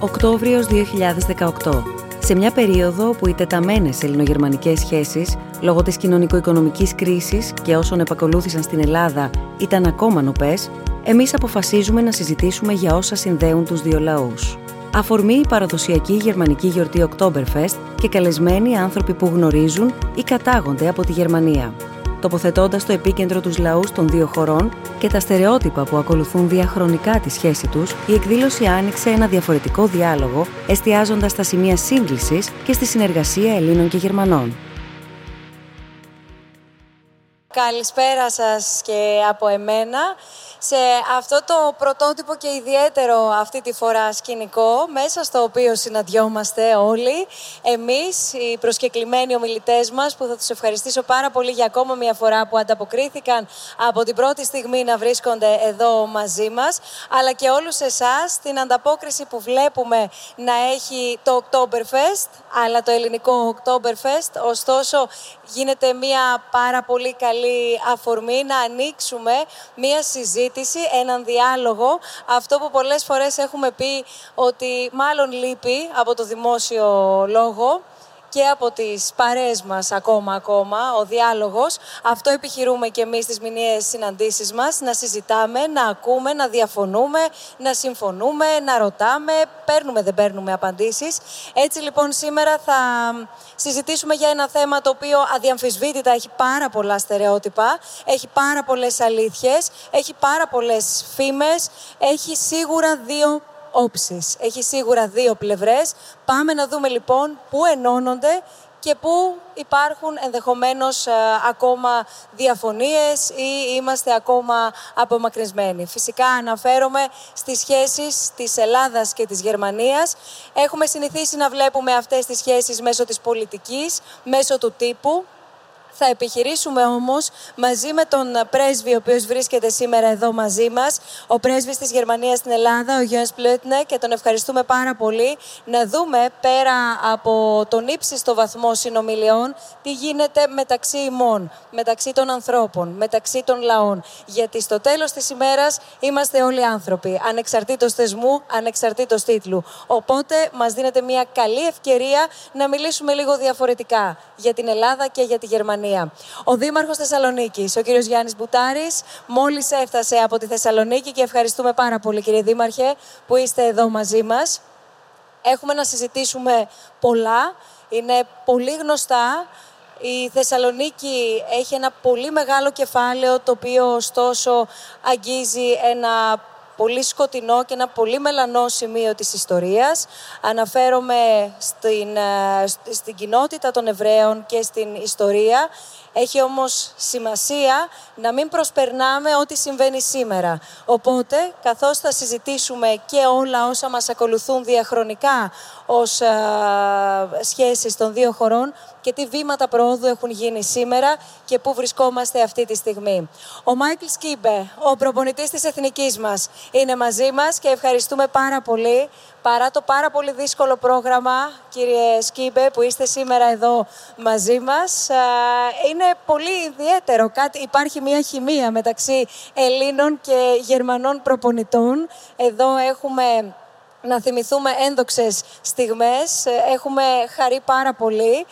Οκτώβριος 2018. Σε μια περίοδο που οι τεταμένες ελληνογερμανικές σχέσεις, λόγω της κοινωνικο-οικονομικής κρίσης και όσων επακολούθησαν στην Ελλάδα ήταν ακόμα νοπές, εμείς αποφασίζουμε να συζητήσουμε για όσα συνδέουν τους δύο λαούς. Αφορμή η παραδοσιακή γερμανική γιορτή Oktoberfest και καλεσμένοι άνθρωποι που γνωρίζουν ή κατάγονται από τη Γερμανία τοποθετώντας το επίκεντρο τους λαούς των δύο χωρών και τα στερεότυπα που ακολουθούν διαχρονικά τη σχέση τους, η εκδήλωση άνοιξε ένα διαφορετικό διάλογο, εστιάζοντας στα σημεία σύγκλησης και στη συνεργασία Ελλήνων και Γερμανών. Καλησπέρα σας και από εμένα. Σε αυτό το πρωτότυπο και ιδιαίτερο αυτή τη φορά σκηνικό, μέσα στο οποίο συναντιόμαστε όλοι, εμείς, οι προσκεκλημένοι ομιλητές μας, που θα τους ευχαριστήσω πάρα πολύ για ακόμα μια φορά που ανταποκρίθηκαν από την πρώτη στιγμή να βρίσκονται εδώ μαζί μας, αλλά και όλους εσάς την ανταπόκριση που βλέπουμε να έχει το Oktoberfest, αλλά το ελληνικό Oktoberfest, ωστόσο γίνεται μια πάρα πολύ καλή αφορμή να ανοίξουμε μια συζήτηση, έναν διάλογο, αυτό που πολλές φορές έχουμε πει ότι μάλλον λείπει από το δημόσιο λόγο, και από τις παρέες μας ακόμα ακόμα, ο διάλογος. Αυτό επιχειρούμε και εμείς στις μηνιαίες συναντήσεις μας, να συζητάμε, να ακούμε, να διαφωνούμε, να συμφωνούμε, να ρωτάμε, παίρνουμε δεν παίρνουμε απαντήσεις. Έτσι λοιπόν σήμερα θα συζητήσουμε για ένα θέμα το οποίο αδιαμφισβήτητα έχει πάρα πολλά στερεότυπα, έχει πάρα πολλές αλήθειες, έχει πάρα πολλές φήμες, έχει σίγουρα δύο όψεις. Έχει σίγουρα δύο πλευρές. Πάμε να δούμε λοιπόν πού ενώνονται και πού υπάρχουν ενδεχομένως ε, ακόμα διαφωνίες ή είμαστε ακόμα απομακρυσμένοι. Φυσικά αναφέρομαι στις σχέσεις της Ελλάδας και της Γερμανίας. Έχουμε συνηθίσει να βλέπουμε αυτές τις σχέσεις μέσω της πολιτικής, μέσω του τύπου, θα επιχειρήσουμε όμως μαζί με τον πρέσβη, ο οποίος βρίσκεται σήμερα εδώ μαζί μας, ο πρέσβης της Γερμανίας στην Ελλάδα, ο Γιώργος Πλούτνε, και τον ευχαριστούμε πάρα πολύ, να δούμε πέρα από τον ύψιστο βαθμό συνομιλιών τι γίνεται μεταξύ ημών, μεταξύ των ανθρώπων, μεταξύ των λαών. Γιατί στο τέλος της ημέρας είμαστε όλοι άνθρωποι, ανεξαρτήτως θεσμού, ανεξαρτήτως τίτλου. Οπότε μας δίνεται μια καλή ευκαιρία να μιλήσουμε λίγο διαφορετικά για την Ελλάδα και για τη Γερμανία. Ο Δήμαρχος Θεσσαλονίκης, ο κύριος Γιάννης Μπουτάρης, μόλις έφτασε από τη Θεσσαλονίκη και ευχαριστούμε πάρα πολύ, κύριε Δήμαρχε, που είστε εδώ μαζί μας. Έχουμε να συζητήσουμε πολλά. Είναι πολύ γνωστά. Η Θεσσαλονίκη έχει ένα πολύ μεγάλο κεφάλαιο, το οποίο ωστόσο αγγίζει ένα πολύ σκοτεινό και ένα πολύ μελανό σημείο της ιστορίας. Αναφέρομαι στην, ε, στην κοινότητα των Εβραίων και στην ιστορία. Έχει όμως σημασία να μην προσπερνάμε ό,τι συμβαίνει σήμερα. Οπότε, καθώς θα συζητήσουμε και όλα όσα μας ακολουθούν διαχρονικά ως α, ε, σχέσεις των δύο χωρών και τι βήματα προόδου έχουν γίνει σήμερα και πού βρισκόμαστε αυτή τη στιγμή. Ο Μάικλ Σκίμπε, ο προπονητής της εθνικής μας, είναι μαζί μας και ευχαριστούμε πάρα πολύ παρά το πάρα πολύ δύσκολο πρόγραμμα, κύριε Σκίμπε, που είστε σήμερα εδώ μαζί μας. Είναι πολύ ιδιαίτερο. Κάτι, υπάρχει μια χημεία μεταξύ Ελλήνων και Γερμανών προπονητών. Εδώ έχουμε να θυμηθούμε ένδοξες στιγμές. Έχουμε χαρεί πάρα πολύ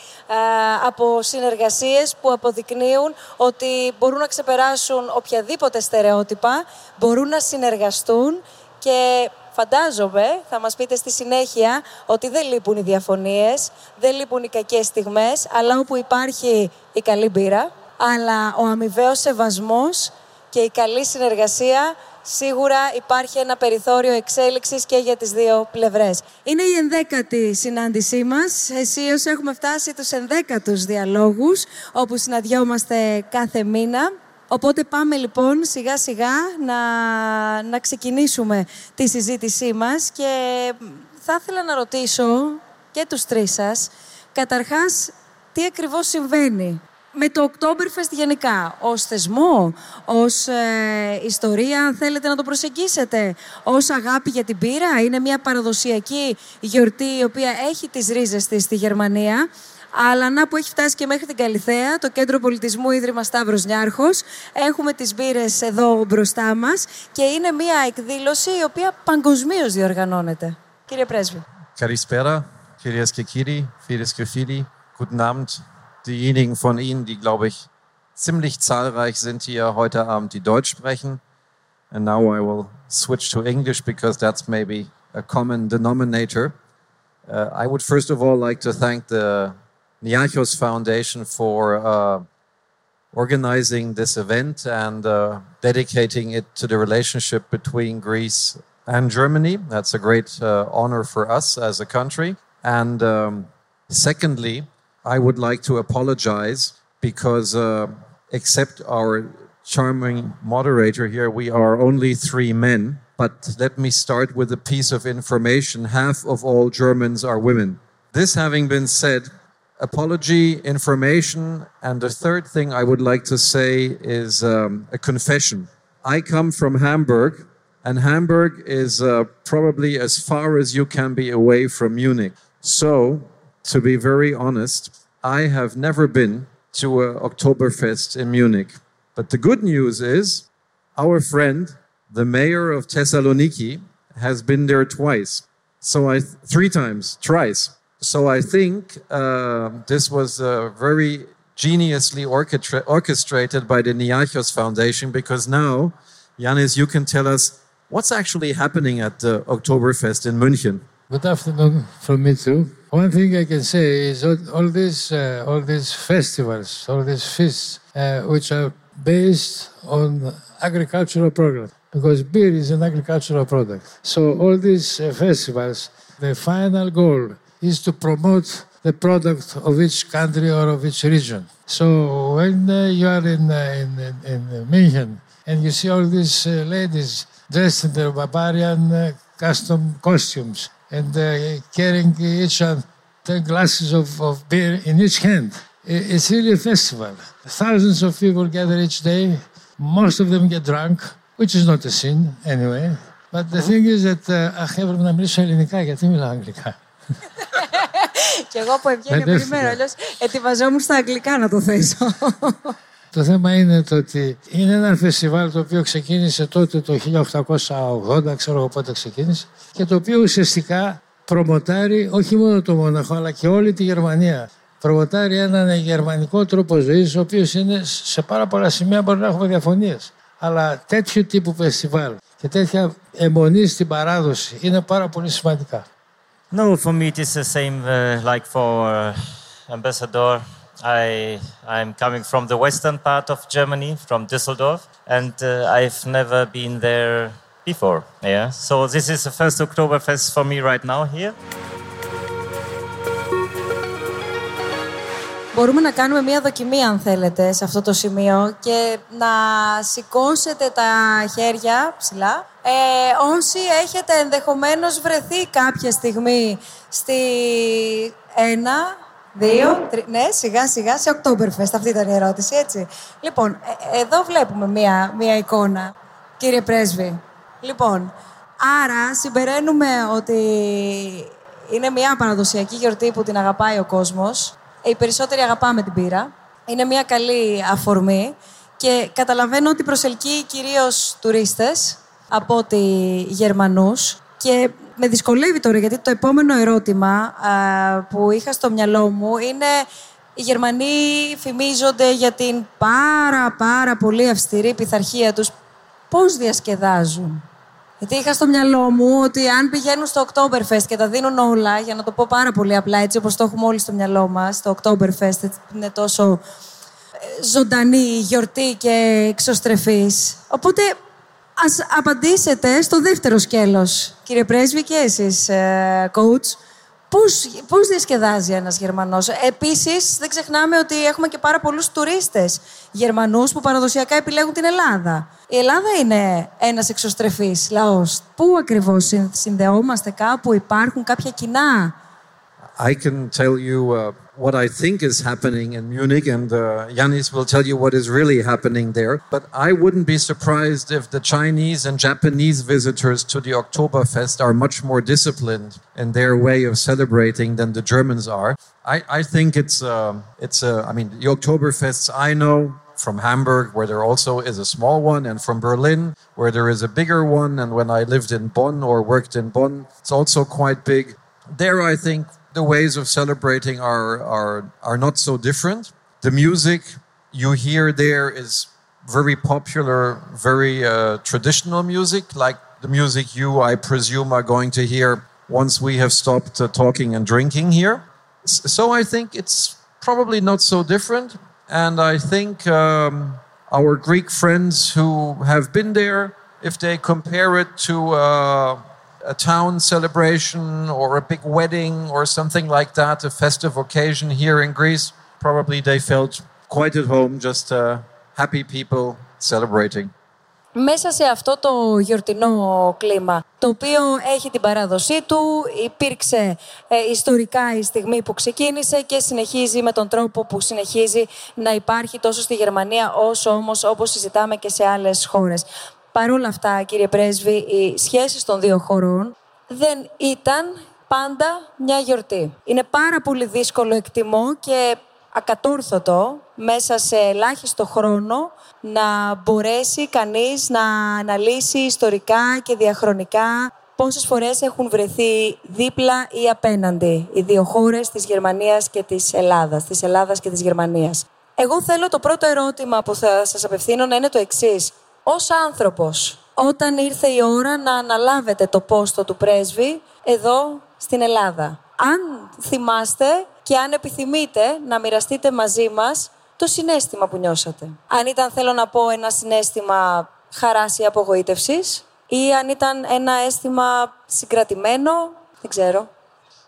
από συνεργασίες που αποδεικνύουν ότι μπορούν να ξεπεράσουν οποιαδήποτε στερεότυπα, μπορούν να συνεργαστούν και Φαντάζομαι, θα μας πείτε στη συνέχεια, ότι δεν λείπουν οι διαφωνίες, δεν λείπουν οι κακές στιγμές, αλλά όπου υπάρχει η καλή μπύρα, αλλά ο αμοιβαίος σεβασμός και η καλή συνεργασία σίγουρα υπάρχει ένα περιθώριο εξέλιξης και για τις δύο πλευρές. Είναι η ενδέκατη συνάντησή μας. Εσείς έχουμε φτάσει τους ενδέκατους διαλόγους, όπου συναντιόμαστε κάθε μήνα. Οπότε πάμε λοιπόν σιγά σιγά να, να ξεκινήσουμε τη συζήτησή μας και θα ήθελα να ρωτήσω και τους τρεις σας, καταρχάς, τι ακριβώς συμβαίνει με το Oktoberfest γενικά, ως θεσμό, ως ε, ιστορία, αν θέλετε να το προσεγγίσετε, ως αγάπη για την πύρα. Είναι μια παραδοσιακή γιορτή η οποία έχει τις ρίζες της στη Γερμανία αλλά να που έχει φτάσει και μέχρι την Καλιθέα, το Κέντρο Πολιτισμού Ίδρυμα Σταύρος Νιάρχος. Έχουμε τις μπύρες εδώ μπροστά μας και είναι μια εκδήλωση η οποία παγκοσμίως διοργανώνεται. Κύριε Πρέσβη. Kalispera, κυρίες και κύριοι, φίλες και φίλοι, guten Abend. Diejenigen von Ihnen, die, glaube ich, ziemlich zahlreich sind hier heute Abend, die Deutsch sprechen. And now I will switch to English because that's maybe a common denominator. Uh, I would first of all like to thank the Niachos Foundation for uh, organizing this event and uh, dedicating it to the relationship between Greece and Germany. That's a great uh, honor for us as a country. And um, secondly, I would like to apologize because, uh, except our charming moderator here, we are only three men. But let me start with a piece of information. Half of all Germans are women. This having been said, apology, information, and the third thing I would like to say is um, a confession. I come from Hamburg, and Hamburg is uh, probably as far as you can be away from Munich. So, to be very honest, I have never been to a Oktoberfest in Munich. But the good news is our friend, the mayor of Thessaloniki, has been there twice. So I three times, twice. So I think uh, this was uh, very geniusly orchestra- orchestrated by the Niachos Foundation because now, Yanis, you can tell us what's actually happening at the Oktoberfest in München. Good afternoon from me too. One thing I can say is all, all these uh, all these festivals, all these feasts, uh, which are based on agricultural program, because beer is an agricultural product. So all these uh, festivals, the final goal is to promote the product of each country or of each region. So when uh, you are in, uh, in, in, München and you see all these uh, ladies dressed in their barbarian uh, custom costumes and uh, carrying each one 10 glasses of, of beer in each hand, it's really a festival. Thousands of people gather each day. Most of them get drunk, which is not a sin anyway. But the thing is that uh, αχ, έπρεπε να μιλήσω ελληνικά γιατί μιλάω αγγλικά. Και εγώ που ευγένεια περιμένω, αλλιώς ετοιμαζόμουν στα αγγλικά να το θέσω. Το θέμα είναι το ότι είναι ένα φεστιβάλ το οποίο ξεκίνησε τότε το 1880, ξέρω εγώ πότε ξεκίνησε, και το οποίο ουσιαστικά προμοτάρει όχι μόνο το Μόναχο αλλά και όλη τη Γερμανία. Προμοτάρει έναν γερμανικό τρόπο ζωής, ο οποίος είναι σε πάρα πολλά σημεία μπορεί να έχουμε διαφωνίες. Αλλά τέτοιου τύπου φεστιβάλ και τέτοια αιμονή στην παράδοση είναι πάρα πολύ σημαντικά. No, for me it is the same uh, like for uh, Ambassador. I I'm coming from the western part of Germany, from Düsseldorf, and uh, I've never been there before. Yeah, so this is the first Oktoberfest for me right now here. Μπορούμε να κάνουμε μία δοκιμή αν θέλετε σε αυτό το σημείο και να σηκώσετε τα χέρια ψηλά. Ε, όσοι έχετε ενδεχομένως βρεθεί κάποια στιγμή στη ένα, δύο, τρι... ναι, σιγά σιγά σε Oktoberfest. Αυτή ήταν η ερώτηση, έτσι. Λοιπόν, ε, εδώ βλέπουμε μία, μία εικόνα, κύριε Πρέσβη. Λοιπόν, άρα συμπεραίνουμε ότι είναι μια παραδοσιακή γιορτή που την αγαπάει ο κόσμος. Οι περισσότεροι αγαπάμε την πύρα. Είναι μια καλή αφορμή και καταλαβαίνω ότι προσελκύει κυρίως τουρίστες από ότι Γερμανούς και με δυσκολεύει τώρα γιατί το επόμενο ερώτημα που είχα στο μυαλό μου είναι οι Γερμανοί φημίζονται για την πάρα πάρα πολύ αυστηρή πειθαρχία τους. Πώς διασκεδάζουν; Γιατί είχα στο μυαλό μου ότι αν πηγαίνουν στο Oktoberfest και τα δίνουν όλα, για να το πω πάρα πολύ απλά, έτσι όπως το έχουμε όλοι στο μυαλό μας, το Oktoberfest είναι τόσο ε, ζωντανή, γιορτή και εξωστρεφής. Οπότε ας απαντήσετε στο δεύτερο σκέλος, κύριε Πρέσβη και εσείς, ε, coach. Πώς, πώς διασκεδάζει ένας Γερμανός; Επίσης, δεν ξεχνάμε ότι έχουμε και πάρα πολλούς τουρίστες Γερμανούς που παραδοσιακά επιλέγουν την Ελλάδα. Η Ελλάδα είναι ένας εξωστρεφής λαός. Πού ακριβώς συνδεόμαστε κάπου, υπάρχουν κάποια κοινά I can tell you uh, what I think is happening in Munich, and uh, will tell you what is really happening there. But I wouldn't be surprised if the Chinese and Japanese visitors to the Oktoberfest are much more disciplined in their way of celebrating than the Germans are. I, I think it's, uh, it's uh, I mean, the Oktoberfests I know from Hamburg, where there also is a small one, and from Berlin, where there is a bigger one. And when I lived in Bonn or worked in Bonn, it's also quite big. There, I think the ways of celebrating are, are, are not so different. The music you hear there is very popular, very uh, traditional music, like the music you, I presume, are going to hear once we have stopped uh, talking and drinking here. So I think it's probably not so different. And I think um, our Greek friends who have been there, if they compare it to uh, a town celebration or a big wedding or something like that, a festive occasion here in Greece, probably they felt quite at home, just uh, happy people celebrating. μέσα σε αυτό το γιορτινό κλίμα, το οποίο έχει την παράδοσή του, υπήρξε ε, ιστορικά η στιγμή που ξεκίνησε και συνεχίζει με τον τρόπο που συνεχίζει να υπάρχει τόσο στη Γερμανία όσο όμως όπως συζητάμε και σε άλλες χώρες. Παρ' όλα αυτά, κύριε Πρέσβη, οι σχέσεις των δύο χωρών δεν ήταν πάντα μια γιορτή. Είναι πάρα πολύ δύσκολο, εκτιμώ, και ακατόρθωτο μέσα σε ελάχιστο χρόνο να μπορέσει κανείς να αναλύσει ιστορικά και διαχρονικά πόσες φορές έχουν βρεθεί δίπλα ή απέναντι οι δύο χώρες της Γερμανίας και της Ελλάδας, της Ελλάδας και της Γερμανίας. Εγώ θέλω το πρώτο ερώτημα που θα σας απευθύνω να είναι το εξής. Ως άνθρωπος, όταν ήρθε η ώρα να αναλάβετε το πόστο του πρέσβη εδώ στην Ελλάδα. Αν θυμάστε και αν επιθυμείτε να μοιραστείτε μαζί μας το συνέστημα που νιώσατε. Αν ήταν, θέλω να πω, ένα συνέστημα χαράς ή απογοήτευσης ή αν ήταν ένα αίσθημα συγκρατημένο, δεν ξέρω.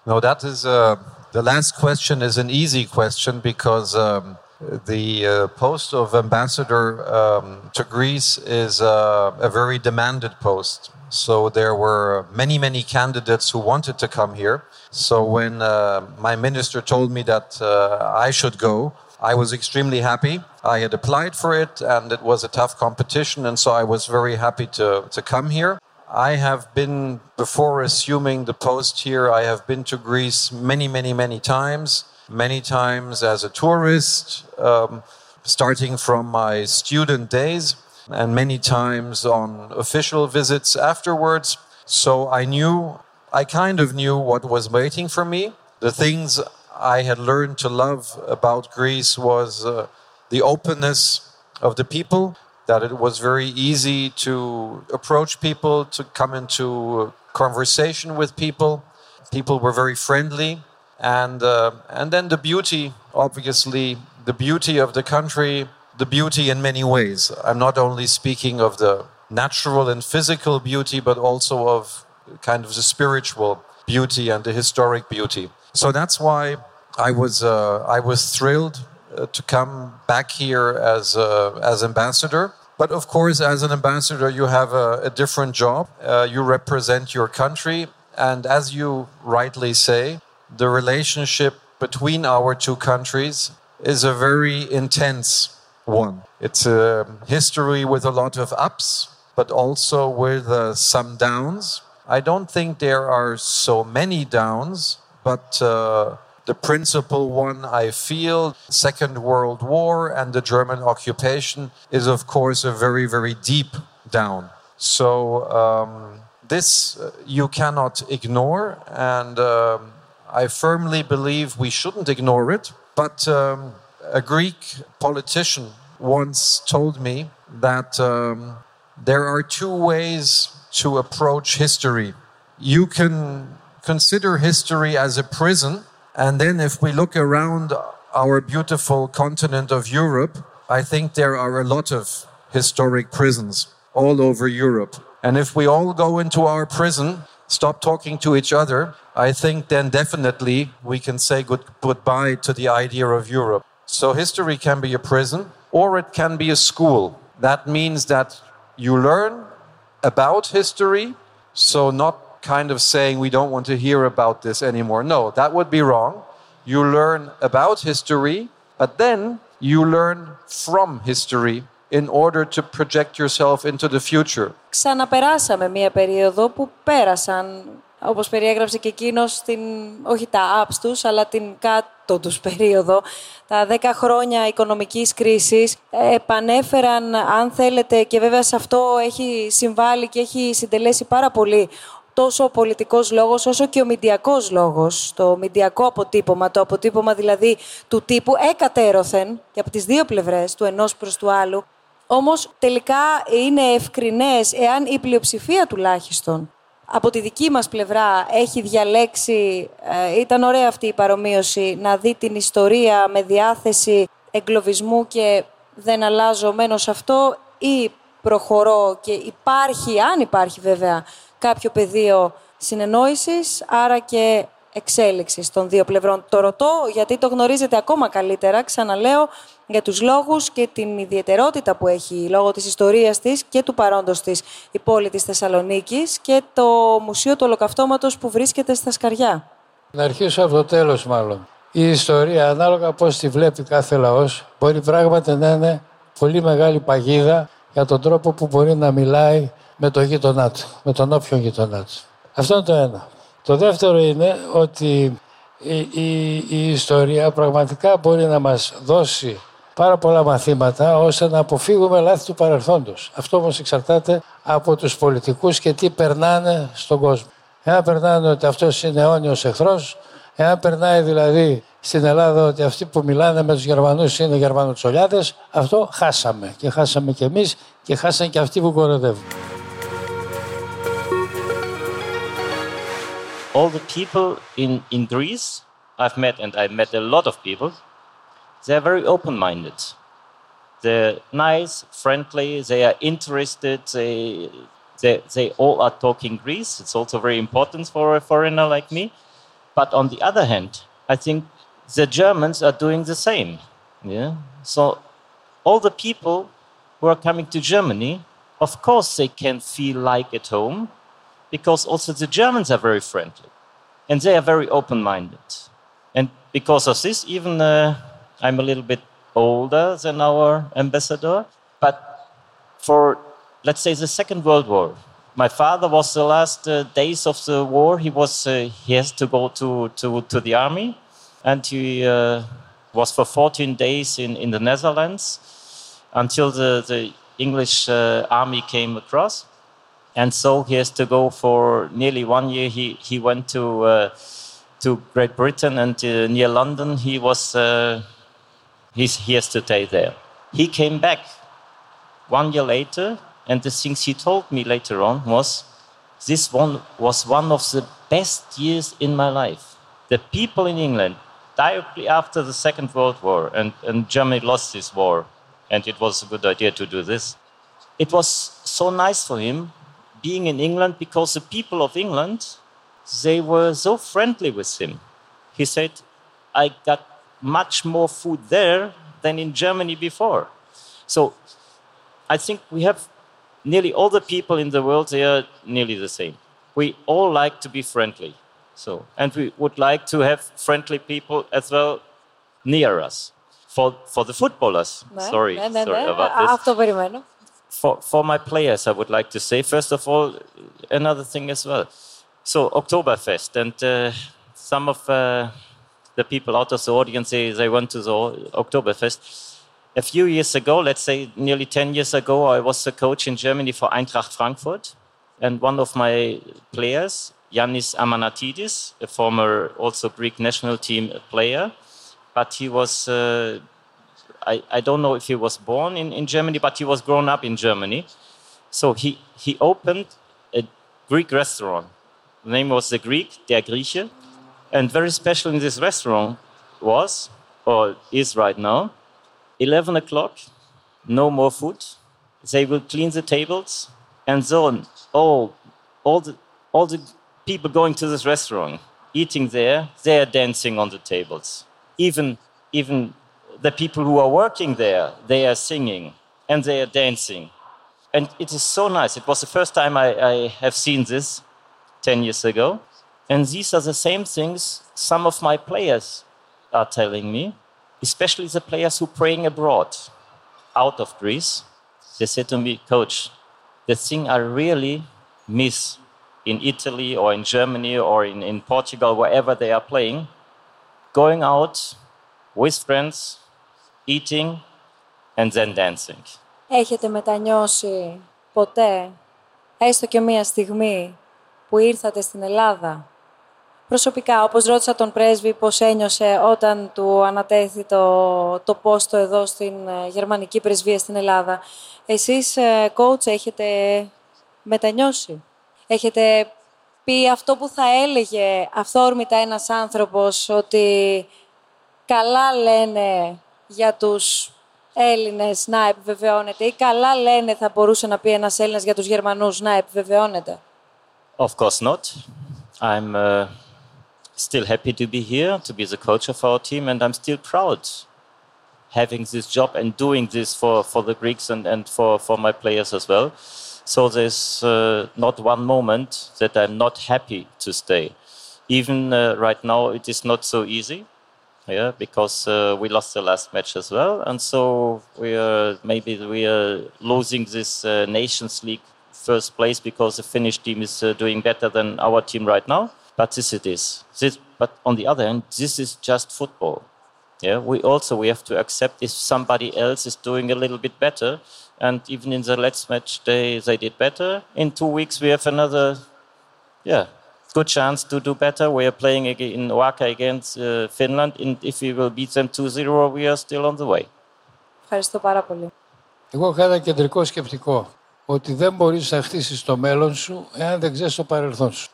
No, that is uh, the last question is an easy question because um, the uh, post of ambassador um, to Greece is uh, a very demanded post. So there were many, many candidates who wanted to come here. So when uh, my minister told me that uh, I should go, I was extremely happy. I had applied for it and it was a tough competition, and so I was very happy to, to come here. I have been, before assuming the post here, I have been to Greece many, many, many times, many times as a tourist, um, starting from my student days, and many times on official visits afterwards. So I knew, I kind of knew what was waiting for me. The things I had learned to love about Greece was uh, the openness of the people, that it was very easy to approach people, to come into conversation with people. People were very friendly. And, uh, and then the beauty, obviously, the beauty of the country, the beauty in many ways. I'm not only speaking of the natural and physical beauty, but also of kind of the spiritual beauty and the historic beauty. So that's why I was uh, I was thrilled uh, to come back here as uh, as ambassador. But of course, as an ambassador, you have a, a different job. Uh, you represent your country, and as you rightly say, the relationship between our two countries is a very intense one. It's a history with a lot of ups, but also with uh, some downs. I don't think there are so many downs, but uh, the principal one I feel, Second World War and the German occupation, is of course a very, very deep down. So um, this uh, you cannot ignore, and um, I firmly believe we shouldn't ignore it. But um, a Greek politician once told me that um, there are two ways to approach history. You can consider history as a prison, and then if we look around our beautiful continent of Europe, I think there are a lot of historic prisons all over Europe. And if we all go into our prison, stop talking to each other, I think then definitely we can say good, goodbye to the idea of Europe. So history can be a prison or it can be a school. That means that you learn about history, so not kind of saying we don't want to hear about this anymore. No, that would be wrong. You learn about history, but then you learn from history in order to project yourself into the future. Ξαναπεράσαμε μία περίοδο που πέρασαν όπως περιέγραψε και εκείνος όχι τα apps τους, αλλά την κάτω τους περίοδο, τα 10 χρόνια οικονομικής κρίσης, επανέφεραν, αν θέλετε, και βέβαια σε αυτό έχει συμβάλει και έχει συντελέσει πάρα πολύ τόσο ο πολιτικός λόγος όσο και ο μηντιακός λόγος, το μηντιακό αποτύπωμα, το αποτύπωμα δηλαδή του τύπου έκατέρωθεν και από τις δύο πλευρές, του ενός προς του άλλου. Όμως τελικά είναι ευκρινές εάν η πλειοψηφία τουλάχιστον από τη δική μας πλευρά έχει διαλέξει, ε, ήταν ωραία αυτή η παρομοίωση, να δει την ιστορία με διάθεση εγκλωβισμού και δεν αλλάζω μένω σε αυτό ή προχωρώ και υπάρχει, αν υπάρχει βέβαια, κάποιο πεδίο συνεννόησης, άρα και εξέλιξης των δύο πλευρών. Το ρωτώ γιατί το γνωρίζετε ακόμα καλύτερα, ξαναλέω, για τους λόγους και την ιδιαιτερότητα που έχει λόγω της ιστορίας της και του παρόντος της η πόλη της Θεσσαλονίκης και το Μουσείο του Ολοκαυτώματος που βρίσκεται στα Σκαριά. Να αρχίσω από το τέλος μάλλον. Η ιστορία, ανάλογα πώς τη βλέπει κάθε λαός, μπορεί πράγματι να είναι πολύ μεγάλη παγίδα για τον τρόπο που μπορεί να μιλάει με τον γείτονά του, με τον όποιον γείτονά του. Αυτό είναι το ένα. Το δεύτερο είναι ότι η, η, η ιστορία πραγματικά μπορεί να μας δώσει πάρα πολλά μαθήματα ώστε να αποφύγουμε λάθη του παρελθόντος. Αυτό όμως εξαρτάται από τους πολιτικούς και τι περνάνε στον κόσμο. Εάν περνάνε ότι αυτός είναι αιώνιος εχθρός, εάν περνάει δηλαδή στην Ελλάδα ότι αυτοί που μιλάνε με τους Γερμανούς είναι Γερμανοτσολιάδες, αυτό χάσαμε. Και χάσαμε και εμείς και χάσαν και αυτοί που κοροδεύουν. All the people in, in Greece I've met, and I've met a lot of people, they're very open minded. They're nice, friendly, they are interested, they, they, they all are talking Greece. It's also very important for a foreigner like me. But on the other hand, I think the Germans are doing the same. Yeah? So all the people who are coming to Germany, of course, they can feel like at home because also the Germans are very friendly and they are very open minded. And because of this, even uh, I'm a little bit older than our ambassador, but for, let's say, the Second World War, my father was the last uh, days of the war. He was uh, he has to go to, to, to the army, and he uh, was for 14 days in, in the Netherlands until the, the English uh, army came across and so he has to go for nearly one year. He he went to uh, to Great Britain and uh, near London. He was uh, he has to stay there. He came back one year later, and the things he told me later on was this one was one of the best years in my life. The people in England directly after the Second World War and, and Germany lost this war, and it was a good idea to do this. It was so nice for him being in England because the people of England, they were so friendly with him. He said, I got much more food there than in Germany before. So I think we have nearly all the people in the world, they are nearly the same. We all like to be friendly. So, and we would like to have friendly people as well near us. For, for the footballers, sorry, sorry about this for, for my players, I would like to say, first of all, another thing as well. So, Oktoberfest, and uh, some of uh, the people out of the audience, they, they went to the Oktoberfest. A few years ago, let's say nearly 10 years ago, I was a coach in Germany for Eintracht Frankfurt. And one of my players, Yannis Amanatidis, a former also Greek national team player, but he was uh, I, I don't know if he was born in, in Germany, but he was grown up in Germany. So he, he opened a Greek restaurant. The name was the Greek, Der Grieche. And very special in this restaurant was, or is right now, 11 o'clock, no more food. They will clean the tables, and so on. All, all, the, all the people going to this restaurant, eating there, they are dancing on the tables. Even, even the people who are working there, they are singing and they are dancing. And it is so nice. It was the first time I, I have seen this 10 years ago. And these are the same things some of my players are telling me, especially the players who are playing abroad, out of Greece. They said to me, Coach, the thing I really miss in Italy or in Germany or in, in Portugal, wherever they are playing, going out with friends, eating and then dancing. Έχετε μετανιώσει ποτέ, έστω και μία στιγμή, που ήρθατε στην Ελλάδα; Προσωπικά, όπως ρώτησα τον πρέσβη πώς ένιωσε όταν του ανατέθη το, το πόστο εδώ στην ε, γερμανική πρεσβεία στην Ελλάδα; Εσείς, ε, coach, έχετε μετανιώσει; Έχετε πει αυτό που θα έλεγε αυθόρμητα ένας άνθρωπος ότι καλά λένε για τους Έλληνες να επιβεβαιώνεται ή καλά λένε θα μπορούσε να πει ένας Έλληνας για τους Γερμανούς να επιβεβαιώνεται. Of course not. I'm uh, still happy to be here, to be the coach of our team, and I'm still proud having this job and doing this for, for the Greeks and, and for, for my players as well. So there's uh, not one moment that I'm not happy to stay. Even uh, right now, it is not so easy yeah, because uh, we lost the last match as well, and so we are maybe we are losing this uh, Nations League first place because the Finnish team is uh, doing better than our team right now. But this it is. This, but on the other hand, this is just football. Yeah, we also we have to accept if somebody else is doing a little bit better, and even in the last match they they did better. In two weeks we have another, yeah, good chance to do better. We are playing in Waka against uh, Finland. And if we will beat them 2-0, we are still on the way. Ευχαριστώ πάρα πολύ. Εγώ είχα ένα κεντρικό σκεπτικό. Ότι δεν μπορείς να χτίσεις το μέλλον σου εάν δεν ξέρεις το παρελθόν σου.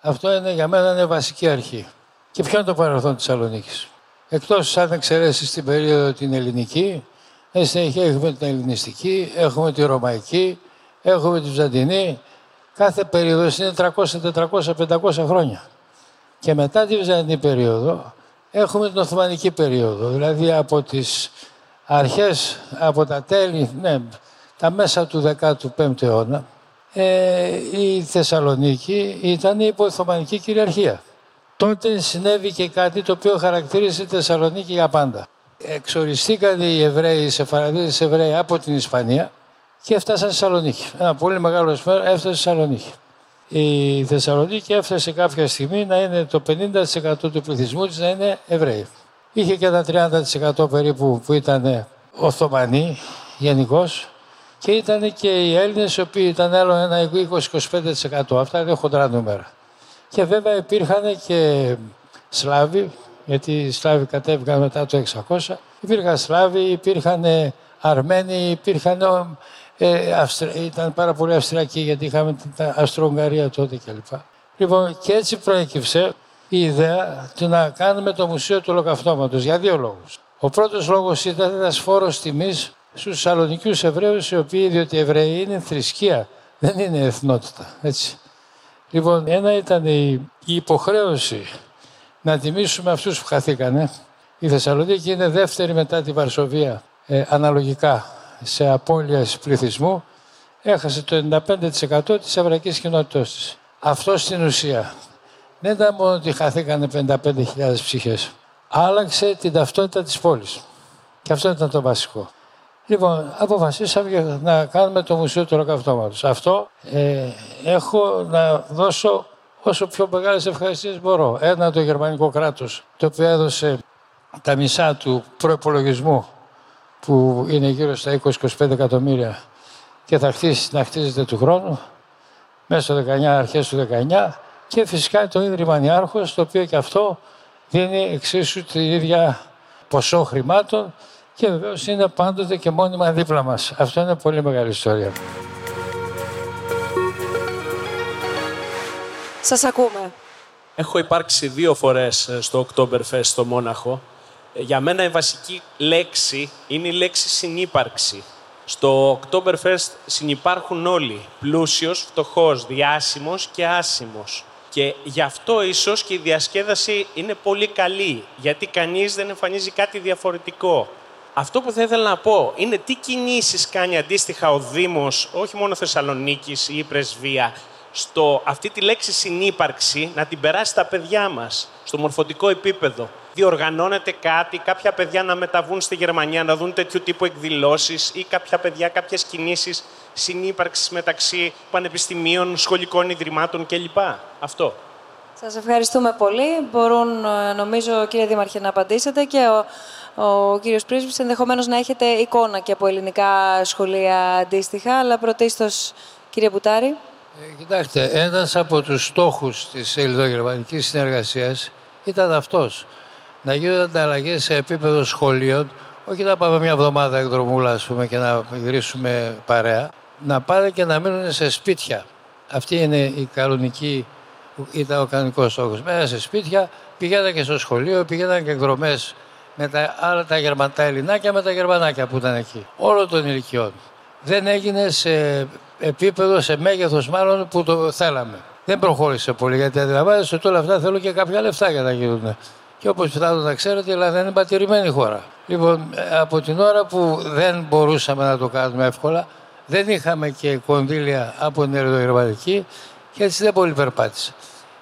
Αυτό είναι για μένα είναι βασική αρχή. Και ποιο είναι το παρελθόν της Θεσσαλονίκης; Εκτός αν εξαιρέσεις την περίοδο την ελληνική, συνέχεια έχουμε την ελληνιστική, έχουμε τη ρωμαϊκή, έχουμε τη βυζαντινή, κάθε περίοδος είναι 300, 400, 500 χρόνια. Και μετά τη Βυζαντινή περίοδο έχουμε την Οθωμανική περίοδο, δηλαδή από τις αρχές, από τα τέλη, ναι, τα μέσα του 15ου αιώνα, ε, η Θεσσαλονίκη ήταν υπό Οθωμανική κυριαρχία. Τότε συνέβη και κάτι το οποίο χαρακτήρισε τη Θεσσαλονίκη για πάντα. Εξοριστήκαν οι Εβραίοι, οι Σεφαραδίτες Εβραίοι από την Ισπανία και έφτασαν στη Θεσσαλονίκη. Ένα πολύ μεγάλο μέρο έφτασε στη Θεσσαλονίκη. Η Θεσσαλονίκη έφτασε κάποια στιγμή να είναι το 50% του πληθυσμού της να είναι Εβραίοι. Είχε και ένα 30% περίπου που ήταν Οθωμανοί γενικώς και ήταν και οι Έλληνες οι οποίοι ήταν άλλο ένα 20-25%. Αυτά είναι χοντρά νούμερα. Και βέβαια υπήρχαν και Σλάβοι, γιατί οι Σλάβοι κατέβηκαν μετά το 600. Υπήρχαν Σλάβοι, υπήρχαν Αρμένοι, υπήρχαν ε, ήταν πάρα πολύ αυστριακή γιατί είχαμε την Αυστρο-Ουγγαρία τότε κλπ. Λοιπόν, και έτσι προέκυψε η ιδέα του να κάνουμε το Μουσείο του Ολοκαυτώματος για δύο λόγους. Ο πρώτος λόγος ήταν ένας φόρος τιμής στους Θεσσαλονικού Εβραίους, οι οποίοι, διότι οι Εβραίοι είναι θρησκεία, δεν είναι εθνότητα. Έτσι. Λοιπόν, ένα ήταν η, υποχρέωση να τιμήσουμε αυτούς που χαθήκανε. Η Θεσσαλονίκη είναι δεύτερη μετά τη Βαρσοβία, ε, αναλογικά σε απώλειες πληθυσμού έχασε το 95% της εβραϊκής κοινότητας της. Αυτό στην ουσία δεν ήταν μόνο ότι χαθήκανε 55.000 ψυχές. Άλλαξε την ταυτότητα της πόλης. Και αυτό ήταν το βασικό. Λοιπόν, αποφασίσαμε να κάνουμε το Μουσείο του Ροκαυτώματος. Αυτό ε, έχω να δώσω όσο πιο μεγάλες ευχαριστίες μπορώ. Ένα το γερμανικό κράτος, το οποίο έδωσε τα μισά του προπολογισμού που είναι γύρω στα 20-25 εκατομμύρια και θα χτίσει, να χτίζεται του χρόνου, μέσα στο 19, αρχές του 19 και φυσικά το Ίδρυμα Νιάρχος, το οποίο και αυτό δίνει εξίσου την ίδια ποσό χρημάτων και βεβαίως είναι πάντοτε και μόνιμα δίπλα μας. Αυτό είναι πολύ μεγάλη ιστορία. Σας ακούμε. Έχω υπάρξει δύο φορές στο Oktoberfest στο Μόναχο για μένα η βασική λέξη είναι η λέξη συνύπαρξη. Στο Oktoberfest συνυπάρχουν όλοι, πλούσιος, φτωχός, διάσημος και άσημος. Και γι' αυτό ίσως και η διασκέδαση είναι πολύ καλή, γιατί κανείς δεν εμφανίζει κάτι διαφορετικό. Αυτό που θα ήθελα να πω είναι τι κινήσεις κάνει αντίστοιχα ο Δήμος, όχι μόνο Θεσσαλονίκης ή η Πρεσβεία, στο αυτή τη λέξη συνύπαρξη να την περάσει στα παιδιά μας, στο μορφωτικό επίπεδο. Διοργανώνεται κάτι, κάποια παιδιά να μεταβούν στη Γερμανία, να δουν τέτοιου τύπου εκδηλώσεις ή κάποια παιδιά, κάποιες κινήσεις συνύπαρξης μεταξύ πανεπιστημίων, σχολικών ιδρυμάτων κλπ. Αυτό. Σας ευχαριστούμε πολύ. Μπορούν, ε, νομίζω, κύριε Δήμαρχε, να απαντήσετε και ο, ο κύριος Πρίσβης ενδεχομένως να έχετε εικόνα και από ελληνικά σχολεία αντίστοιχα, αλλά πρωτίστως, κύριε Μπουτάρη. Ε, κοιτάξτε, ένας από τους στόχους της ελληνογερμανικής συνεργασίας ήταν αυτός. Να γίνονται ανταλλαγές σε επίπεδο σχολείων, όχι να πάμε μια εβδομάδα εκδρομούλα ας πούμε, και να γυρίσουμε παρέα, να πάνε και να μείνουν σε σπίτια. Αυτή είναι η κανονική, ήταν ο κανονικός στόχος. Μέσα σε σπίτια, πηγαίναν και στο σχολείο, πηγαίναν και εκδρομές με τα άλλα τα, γερμα, τα ελληνάκια με τα γερμανάκια που ήταν εκεί. Όλων των ηλικιών. Δεν έγινε σε επίπεδο, σε μέγεθος μάλλον που το θέλαμε. Δεν προχώρησε πολύ γιατί αντιλαμβάνεστε ότι όλα αυτά θέλουν και κάποια λεφτά για να γίνουν. Και όπως πιθανόν να ξέρετε, η Ελλάδα είναι πατηρημένη χώρα. Λοιπόν, από την ώρα που δεν μπορούσαμε να το κάνουμε εύκολα, δεν είχαμε και κονδύλια από την Ελληνογερμανική και έτσι δεν πολύ περπάτησε.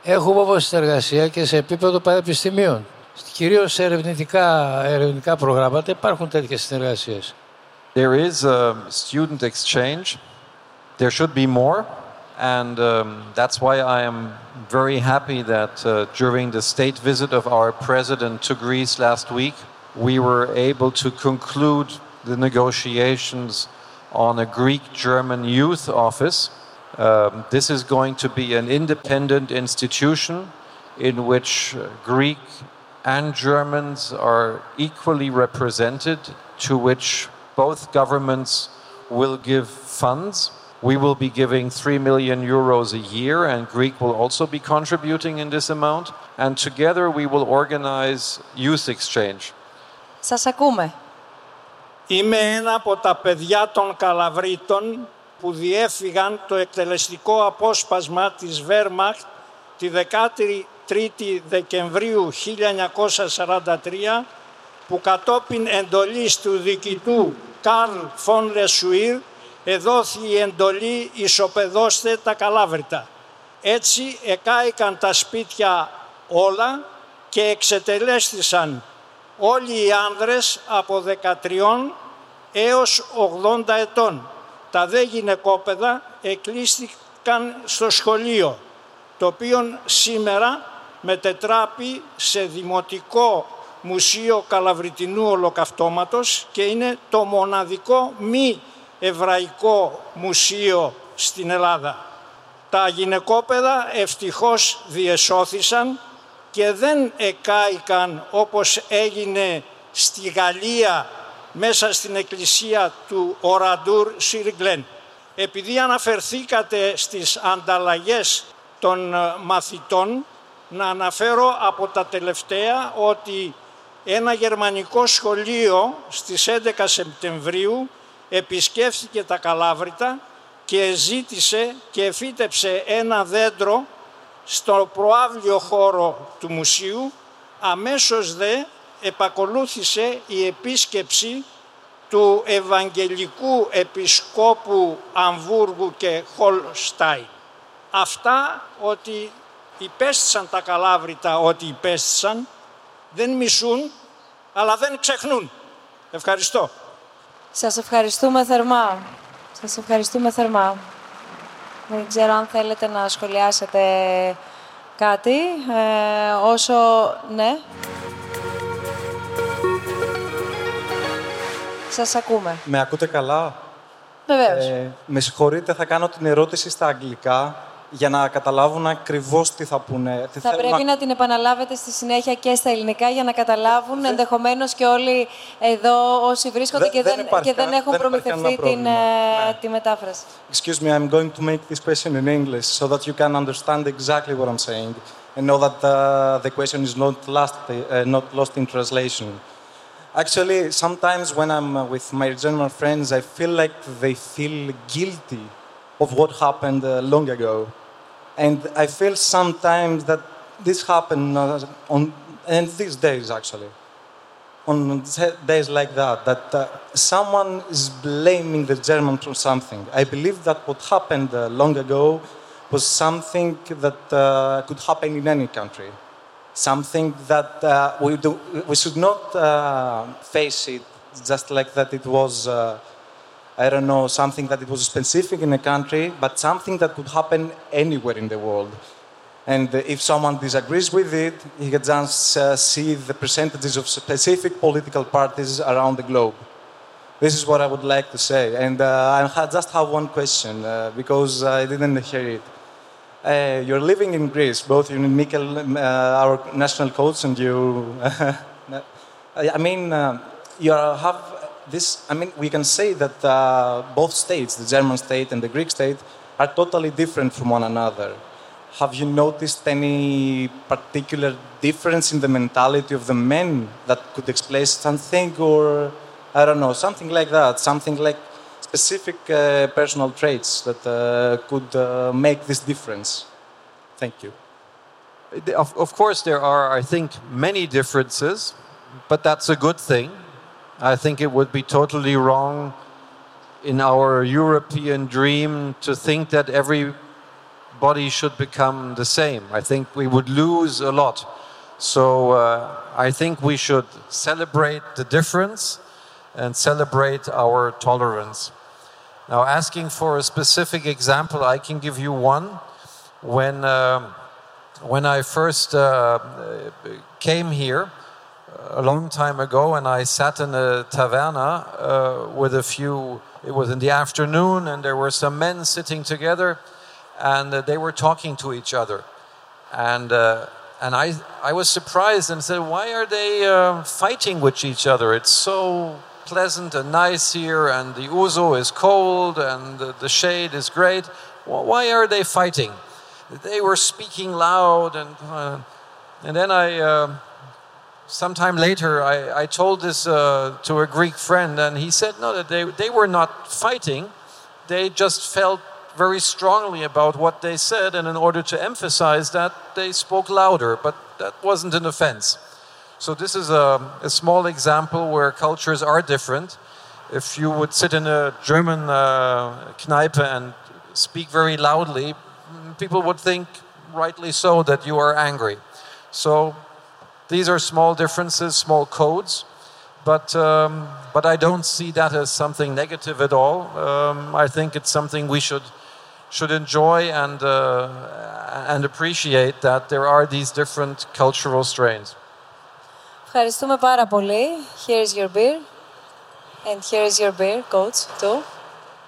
Έχουμε όμως συνεργασία και σε επίπεδο πανεπιστημίων. Κυρίως σε ερευνητικά, ερευνητικά προγράμματα υπάρχουν τέτοιες συνεργασίες. There is a student exchange. There should be more. And um, that's why I am very happy that uh, during the state visit of our president to Greece last week, we were able to conclude the negotiations on a Greek German youth office. Um, this is going to be an independent institution in which uh, Greek and Germans are equally represented, to which both governments will give funds. We will be giving 3 million euros a year, and Greek will also be contributing in this amount. And together we will organize youth exchange. Σας ακούμε. Είμαι ένα από τα παιδιά των Καλαβρίτων που διέφυγαν το εκτελεστικό απόσπασμα της Βέρμαχτ τη 13η Δεκεμβρίου 1943 που κατόπιν εντολής του διοικητού Καρλ Φον Λεσουίρ εδόθη η εντολή «Ισοπεδώστε τα Καλάβρητα». Έτσι εκάηκαν τα σπίτια όλα και εξετελέστησαν όλοι οι άνδρες από 13 έως 80 ετών. Τα δε γυναικόπαιδα εκλείστηκαν στο σχολείο, το οποίο σήμερα μετετράπει σε Δημοτικό Μουσείο Καλαβριτινού Ολοκαυτώματος και είναι το μοναδικό μη εβραϊκό μουσείο στην Ελλάδα. Τα γυναικόπαιδα ευτυχώς διεσώθησαν και δεν εκάηκαν όπως έγινε στη Γαλλία μέσα στην εκκλησία του Οραντούρ Σιριγκλέν. Επειδή αναφερθήκατε στις ανταλλαγές των μαθητών, να αναφέρω από τα τελευταία ότι ένα γερμανικό σχολείο στις 11 Σεπτεμβρίου επισκέφθηκε τα Καλάβρητα και ζήτησε και εφύτεψε ένα δέντρο στο προάβλιο χώρο του μουσείου, αμέσως δε επακολούθησε η επίσκεψη του Ευαγγελικού Επισκόπου Αμβούργου και Χολστάιν. Αυτά ότι υπέστησαν τα Καλάβρητα ότι υπέστησαν, δεν μισούν, αλλά δεν ξεχνούν. Ευχαριστώ. Σας ευχαριστούμε θερμά. Σας ευχαριστούμε θερμά. Δεν ξέρω αν θέλετε να σχολιάσετε κάτι. Ε, όσο... Ναι. Σας ακούμε. Με ακούτε καλά; Βεβαίως. Ε, με συγχωρείτε, θα κάνω την ερώτηση στα αγγλικά για να καταλάβουν ακριβώ τι θα πούνε. Θα πρέπει να... την επαναλάβετε στη συνέχεια και στα ελληνικά για να καταλάβουν δεν... ενδεχομένω και όλοι εδώ όσοι βρίσκονται και, δεν, και δεν έχουν δεν προμηθευτεί την, ναι. τη μετάφραση. Excuse me, I'm going to make this question in English so that you can understand exactly what I'm saying and know that uh, the question is not lost, uh, not lost in translation. Actually, sometimes when I'm uh, with my German friends, I feel like they feel guilty of what happened uh, long ago. And I feel sometimes that this happened uh, on and these days actually, on days like that, that uh, someone is blaming the German for something. I believe that what happened uh, long ago was something that uh, could happen in any country. something that uh, we, do, we should not face it just like that it was, I don't know, something that it was specific in a country, but something that could happen anywhere in the world. And if someone disagrees with it, he can just uh, see the percentages of specific political parties around the globe. This is what I would like to say. And uh, I just have one question uh, because I didn't hear it. Uh, you're living in Greece, both you and Mikkel, uh, our national coach, and you. I mean, uh, you have this. I mean, we can say that uh, both states, the German state and the Greek state, are totally different from one another. Have you noticed any particular difference in the mentality of the men that could explain something, or I don't know, something like that, something like specific uh, personal traits that uh, could uh, make this difference? Thank you. Of, of course, there are, I think, many differences, but that's a good thing. I think it would be totally wrong in our European dream to think that everybody should become the same. I think we would lose a lot. So uh, I think we should celebrate the difference and celebrate our tolerance. Now, asking for a specific example, I can give you one. When, uh, when I first uh, came here a long time ago, and I sat in a taverna uh, with a few, it was in the afternoon, and there were some men sitting together, and uh, they were talking to each other. And, uh, and I, I was surprised and said, Why are they uh, fighting with each other? It's so pleasant and nice here, and the ouzo is cold, and the, the shade is great. Why are they fighting? They were speaking loud, and uh, and then I. Sometime later, I, I told this uh, to a Greek friend, and he said no, that they they were not fighting. They just felt very strongly about what they said, and in order to emphasize that, they spoke louder. But that wasn't an offense. So this is a, a, small example where cultures are different. If you would sit in a German uh, Kneipe and speak very loudly, people would think, rightly so, that you are angry. So these are small differences, small codes, but um, but I don't see that as something negative at all. Um, I think it's something we should should enjoy and uh, and appreciate that there are these different cultural strains. Ευχαριστούμε πάρα πολύ. Here is your beer. And here is your beer, coach, too.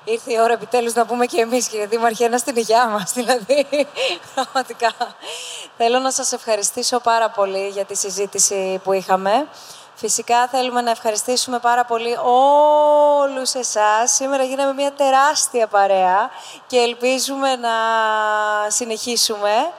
Ήρθε η ώρα επιτέλους να πούμε και εμείς, κύριε Δήμαρχε, ένα στην υγειά μας, δηλαδή, πραγματικά. Θέλω να σας ευχαριστήσω πάρα πολύ για τη συζήτηση που είχαμε. Φυσικά θέλουμε να ευχαριστήσουμε πάρα πολύ όλους εσάς. Σήμερα γίναμε μια τεράστια παρέα και ελπίζουμε να συνεχίσουμε.